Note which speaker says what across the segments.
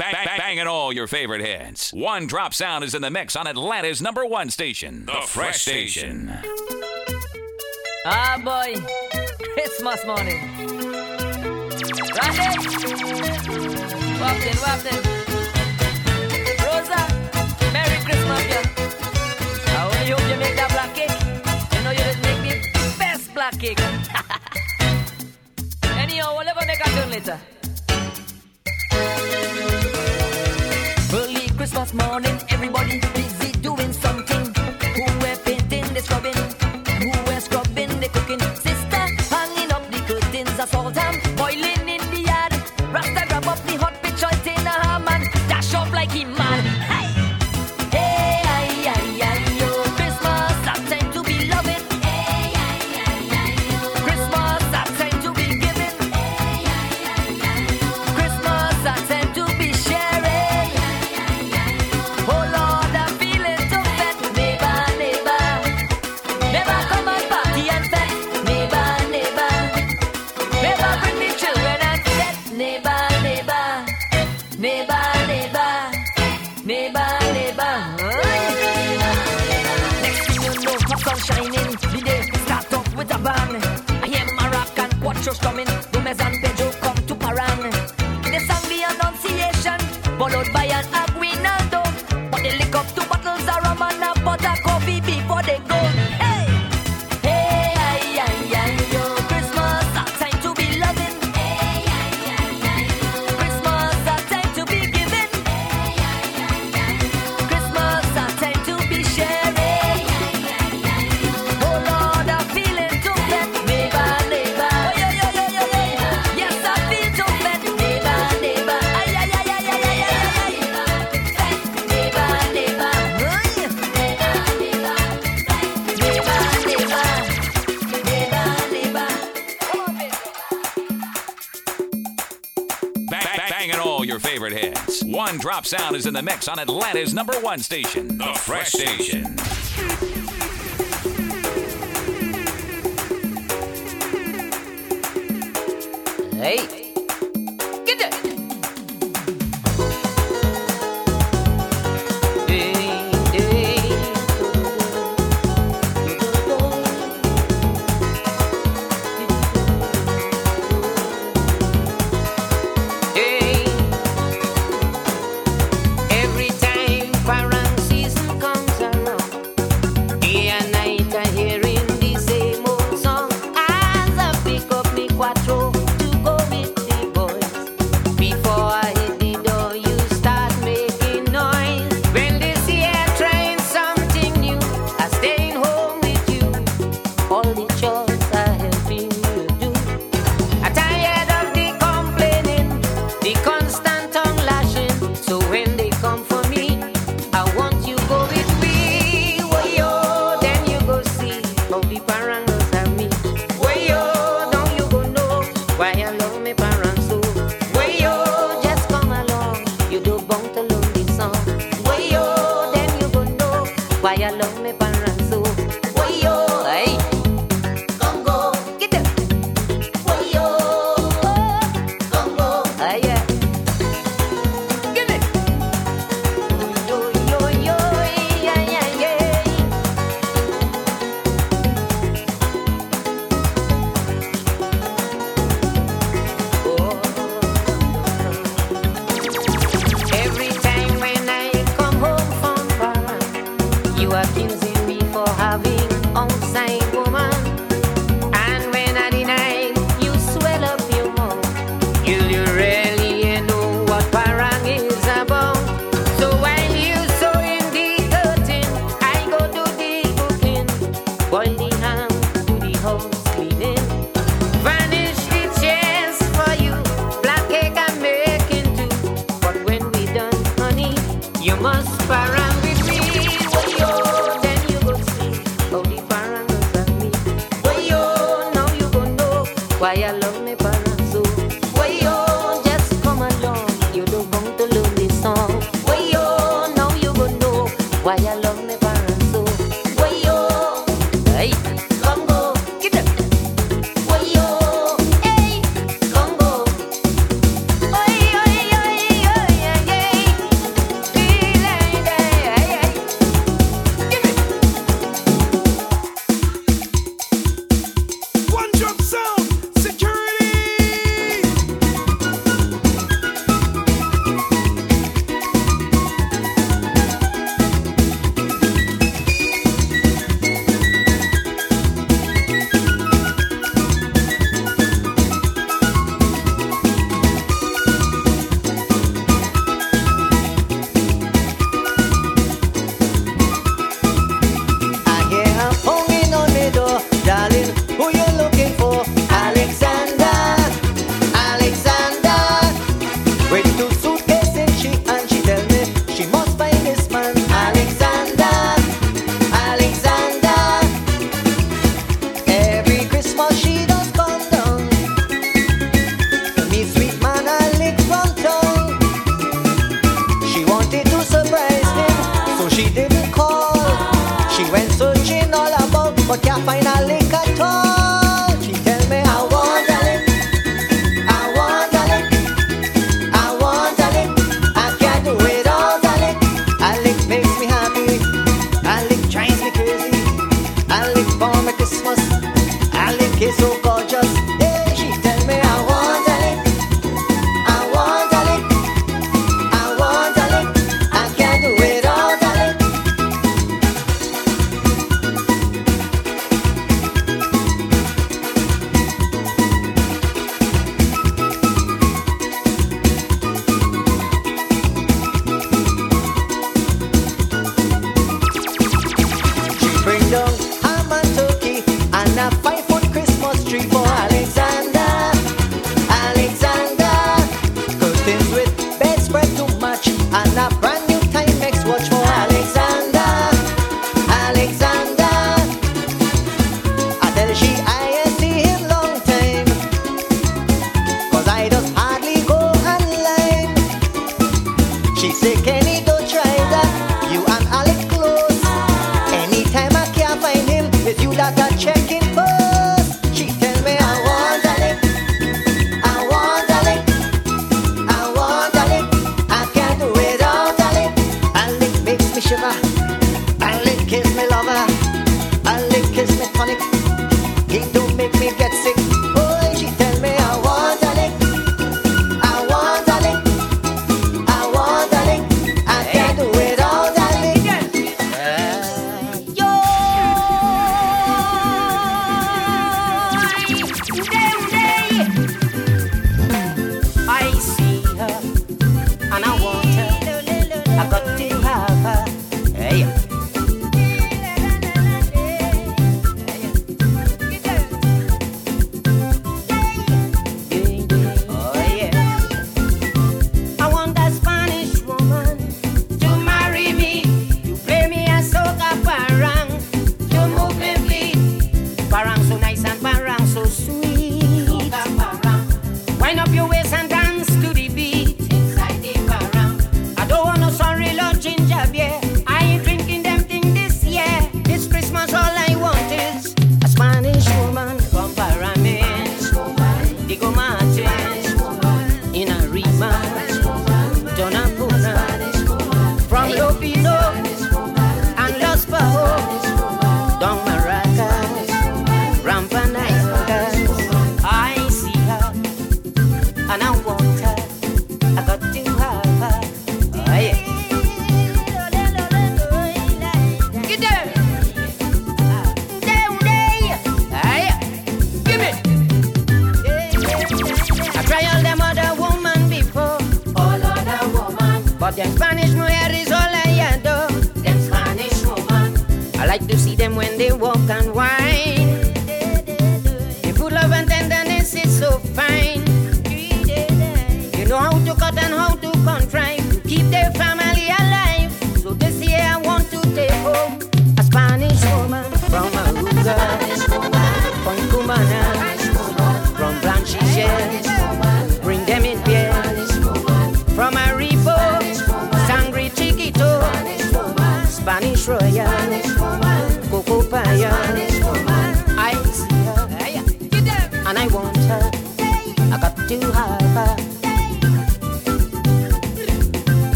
Speaker 1: Bang, bang, banging all your favorite hits. One drop sound is in the mix on Atlanta's number one station, The, the Fresh, Fresh Station.
Speaker 2: Ah, boy. Christmas morning. Randy! Walked in, walked in. Rosa, Merry Christmas, yeah. I only hope you make that black cake. You know you just make the best black cake. Anyhow, we'll never make a turn later. Christmas morning, everybody
Speaker 1: Sound is in the mix on Atlanta's number one station, The Fresh Station.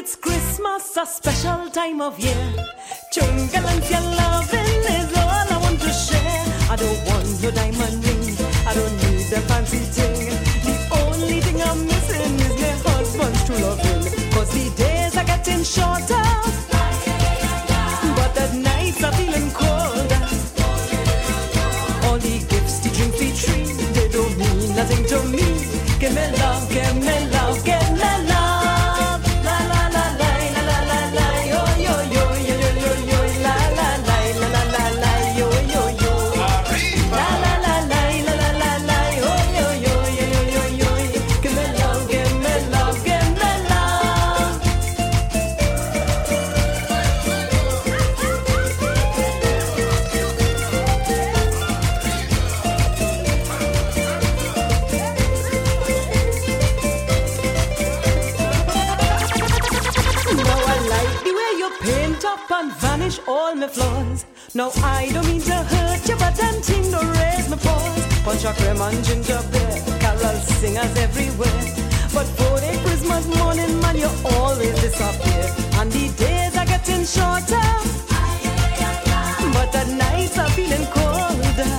Speaker 3: it's Christmas, a special
Speaker 4: time of year. Jungle and your loving is all I want to share. I don't want no diamond ring, I don't need a fancy thing. The only thing I'm missing. No, I don't mean to hurt you, but I'm ting to raise my paws. Punch your cream and ginger beer, carol singers everywhere. But for a Christmas morning, man, you always disappear. And the days are getting shorter. But the nights are feeling colder.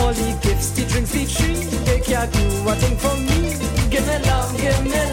Speaker 4: All the gifts, the drinks, the tree, they can't do a thing for me. Give me love, give me love.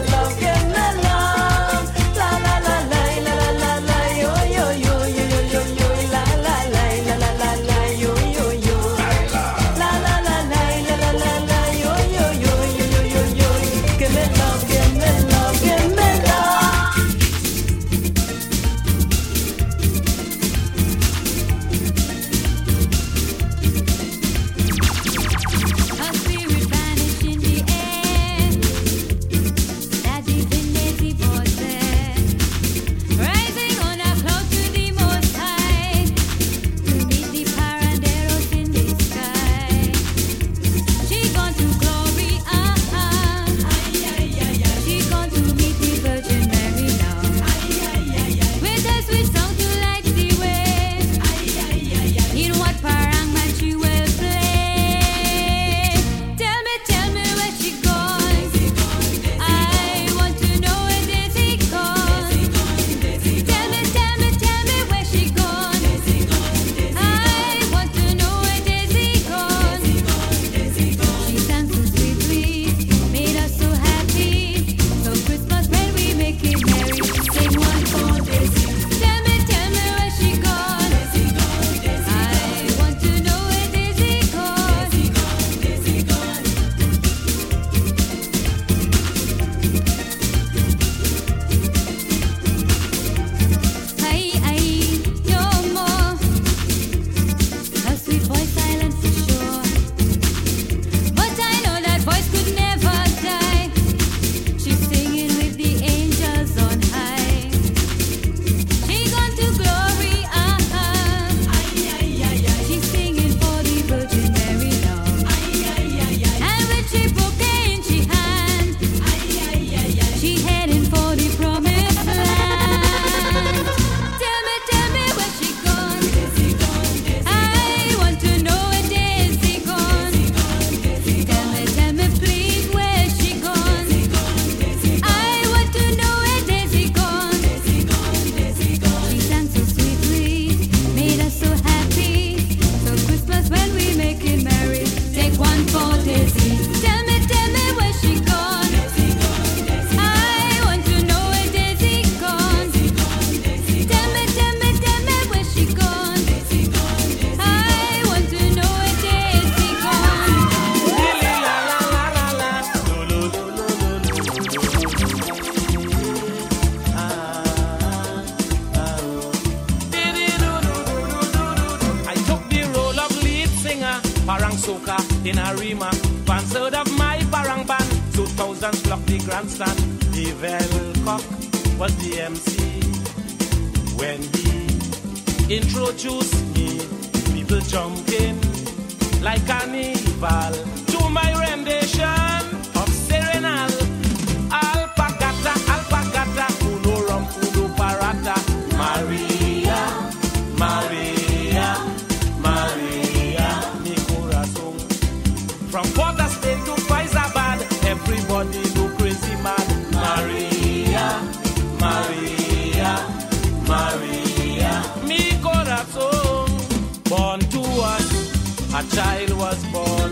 Speaker 5: A
Speaker 6: child was born.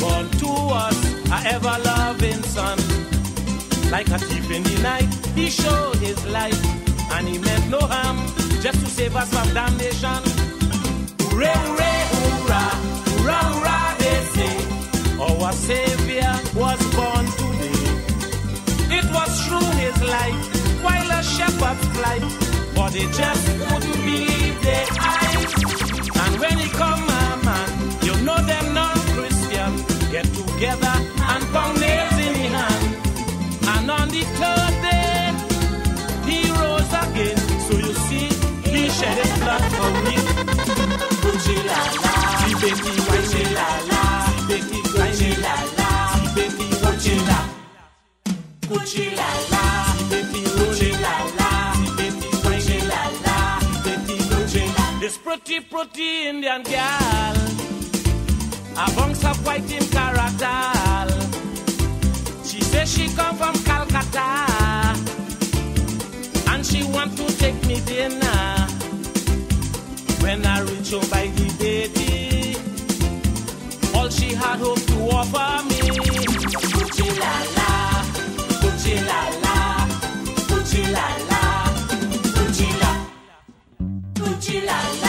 Speaker 6: Born to us, a ever loving son. Like a thief in the night, he showed his light, and he meant no harm, just to save us from damnation. Hooray, hooray, hurrah, hurrah, they say. Our Savior was born today. It was through his light, while a shepherd's flight, but they just couldn't believe their eyes. And when he come, together and pound nails in his hand. And on the third day, he rose again. So you see, he shed his blood for me. Gucci Gucci Gucci Gucci. Gucci Gucci Gucci. This pretty, pretty Indian girl, white. She says she come from Calcutta and she want to take me dinner. When I reach home by the baby, all she had hope to offer me. Gucci la la, Gucci la la, Gucci la la,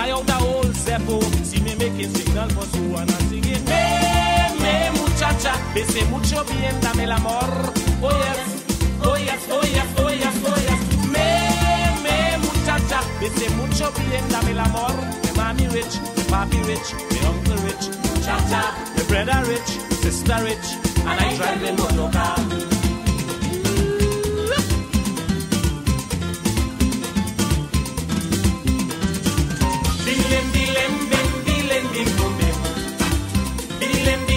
Speaker 6: I. See me making signal for and I'm singing. Me, me, muchacha, bese mucho bien, dame el amor. Oh yes, oh yes, oh yes, oh yes, oh yes. Me, me, muchacha, bese mucho bien, dame el amor. Me mommy rich, me papi rich, me uncle rich. Muchacha, me brother rich, sister rich, and I drive the motor car.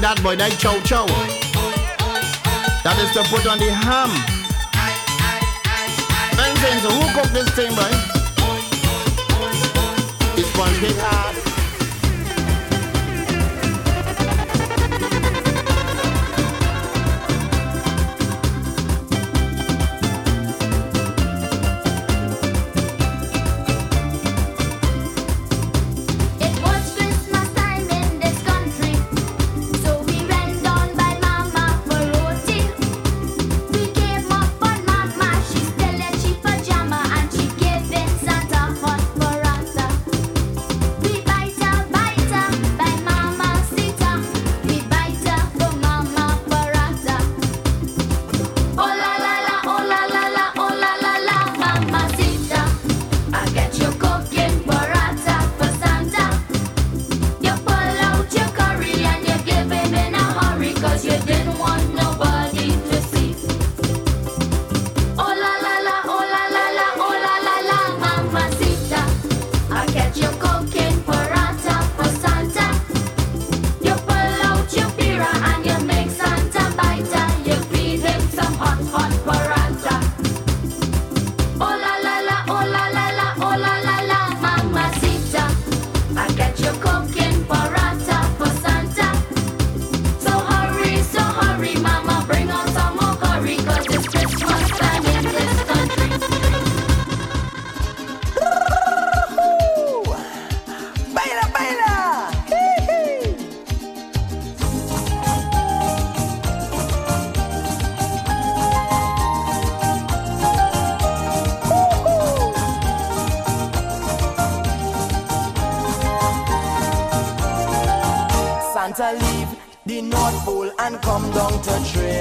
Speaker 6: that boy, that chow
Speaker 7: chow. That is to put on the ham. And saying, so who cooked this thing, boy? It's sponge cake touch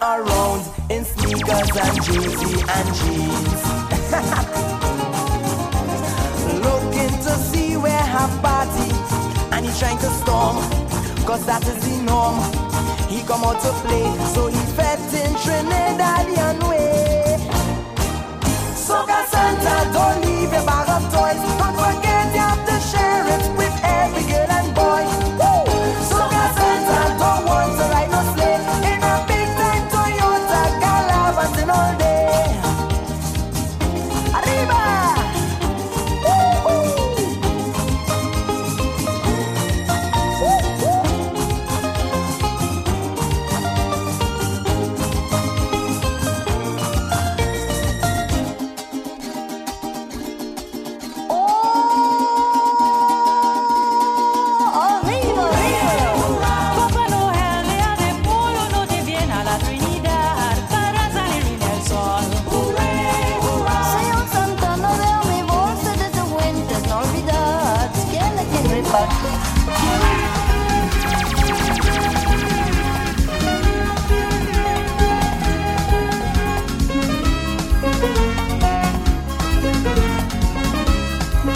Speaker 7: hard. Don't
Speaker 8: forget you have party, and he trying to storm, 'cause that is the norm. He come out to play, so
Speaker 9: he fits in Trinidadian way. So, it with every girl and boy. Woo!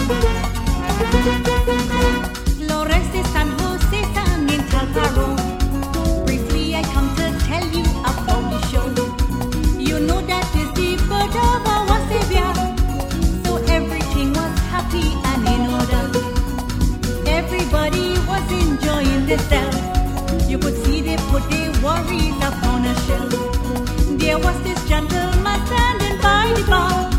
Speaker 10: In Briefly, I come to tell you about the show. You know that is the bird of our So everything was happy and in order. Everybody was enjoying themselves. You could see they put their worries upon a shelf. There was this gentleman standing by the bar.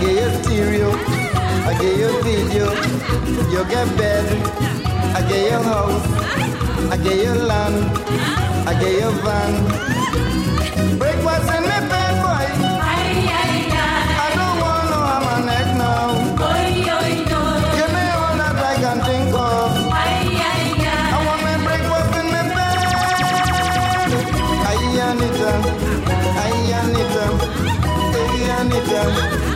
Speaker 7: get your stereo, I get your video, you get bed, I get your house, I get your land, I get your van. Break what's in the bed, boy. Aye. I don't want no ham and egg now. Give me all that I can think of. Aye, aye, aye. I want my breakfast in the bed. Aye, Anita. Aye, Anita. Aye, Anita.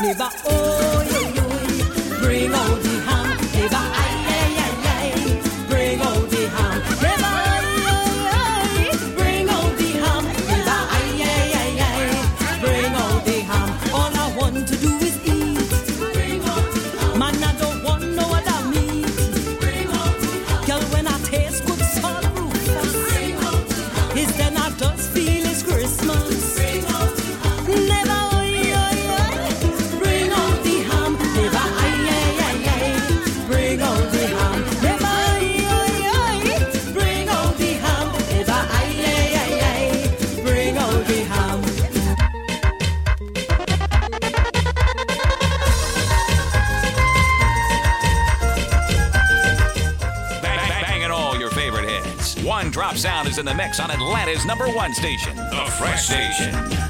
Speaker 11: Neighbor, oh, yeah, bring out the ham.
Speaker 1: on Atlanta's number one station, The Fresh Station.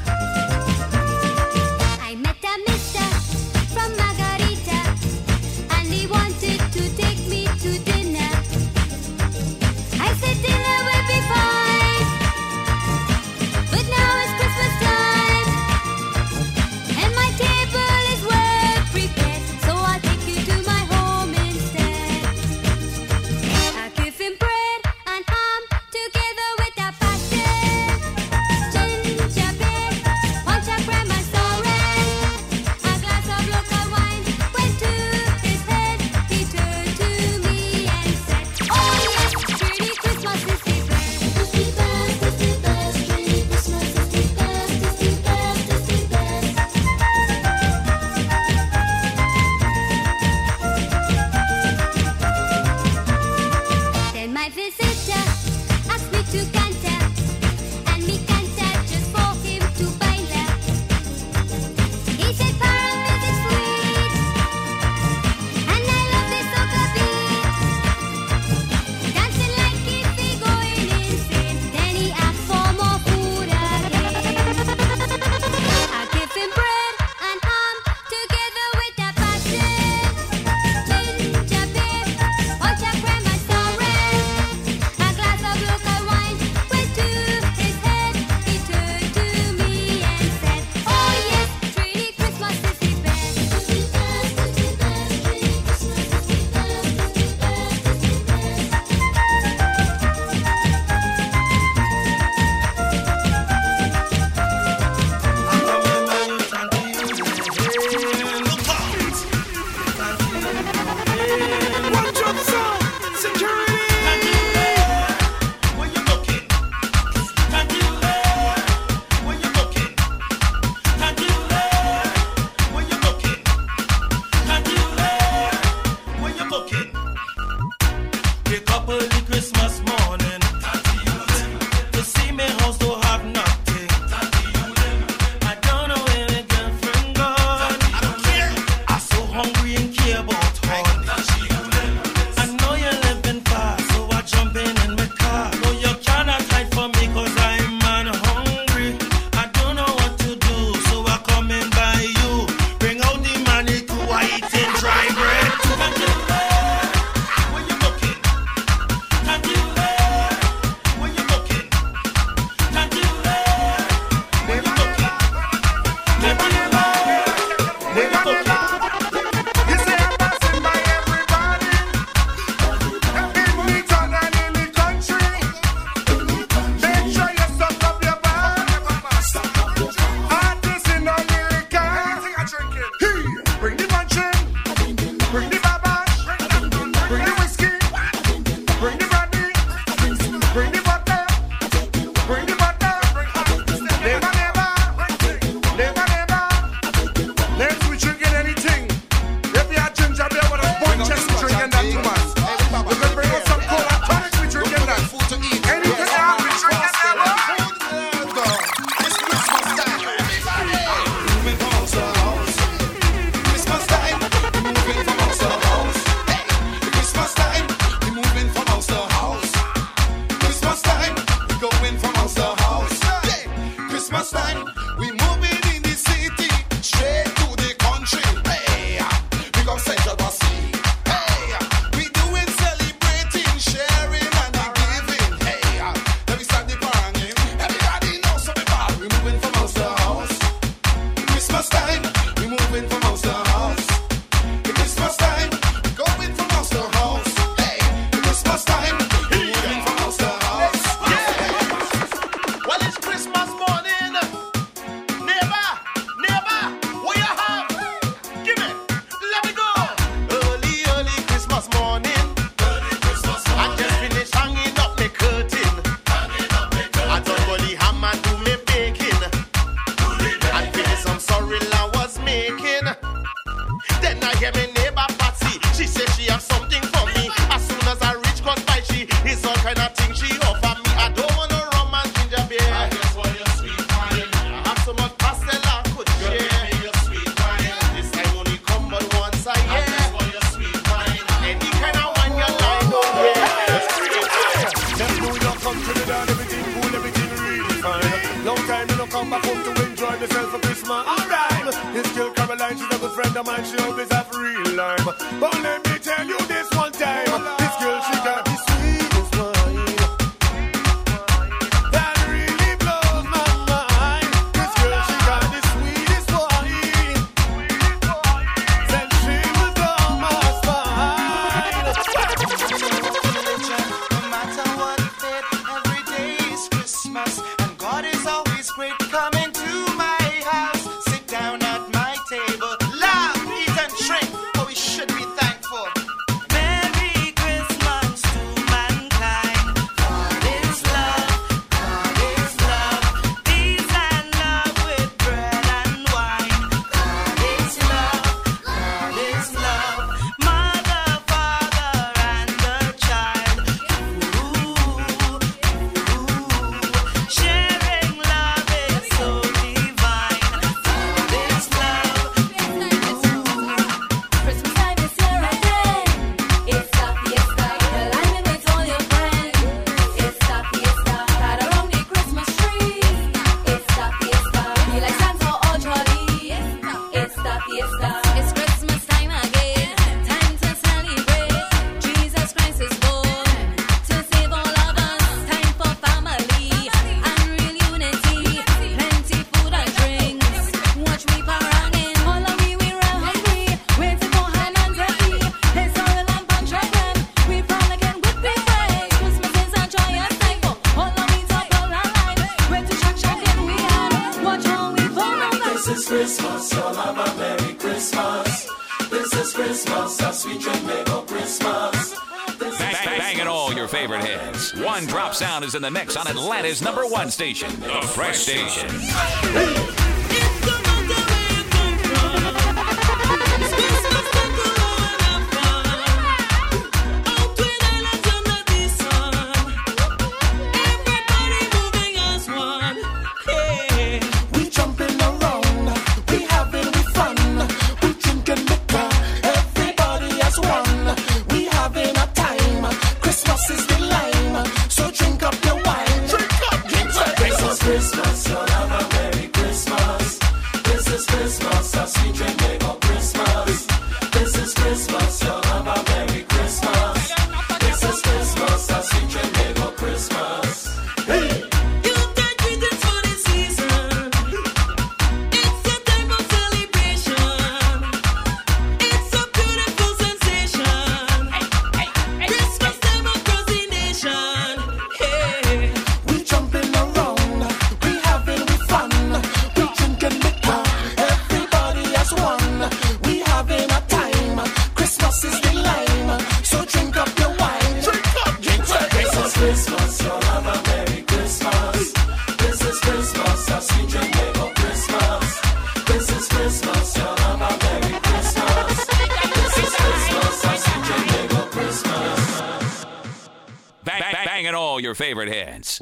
Speaker 9: in the
Speaker 1: mix on Atlanta's number one station, The Fresh Station.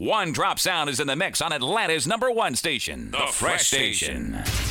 Speaker 12: One
Speaker 1: Drop Sound is in the mix on Atlanta's number one station, The, the Fresh, Fresh, Station. station.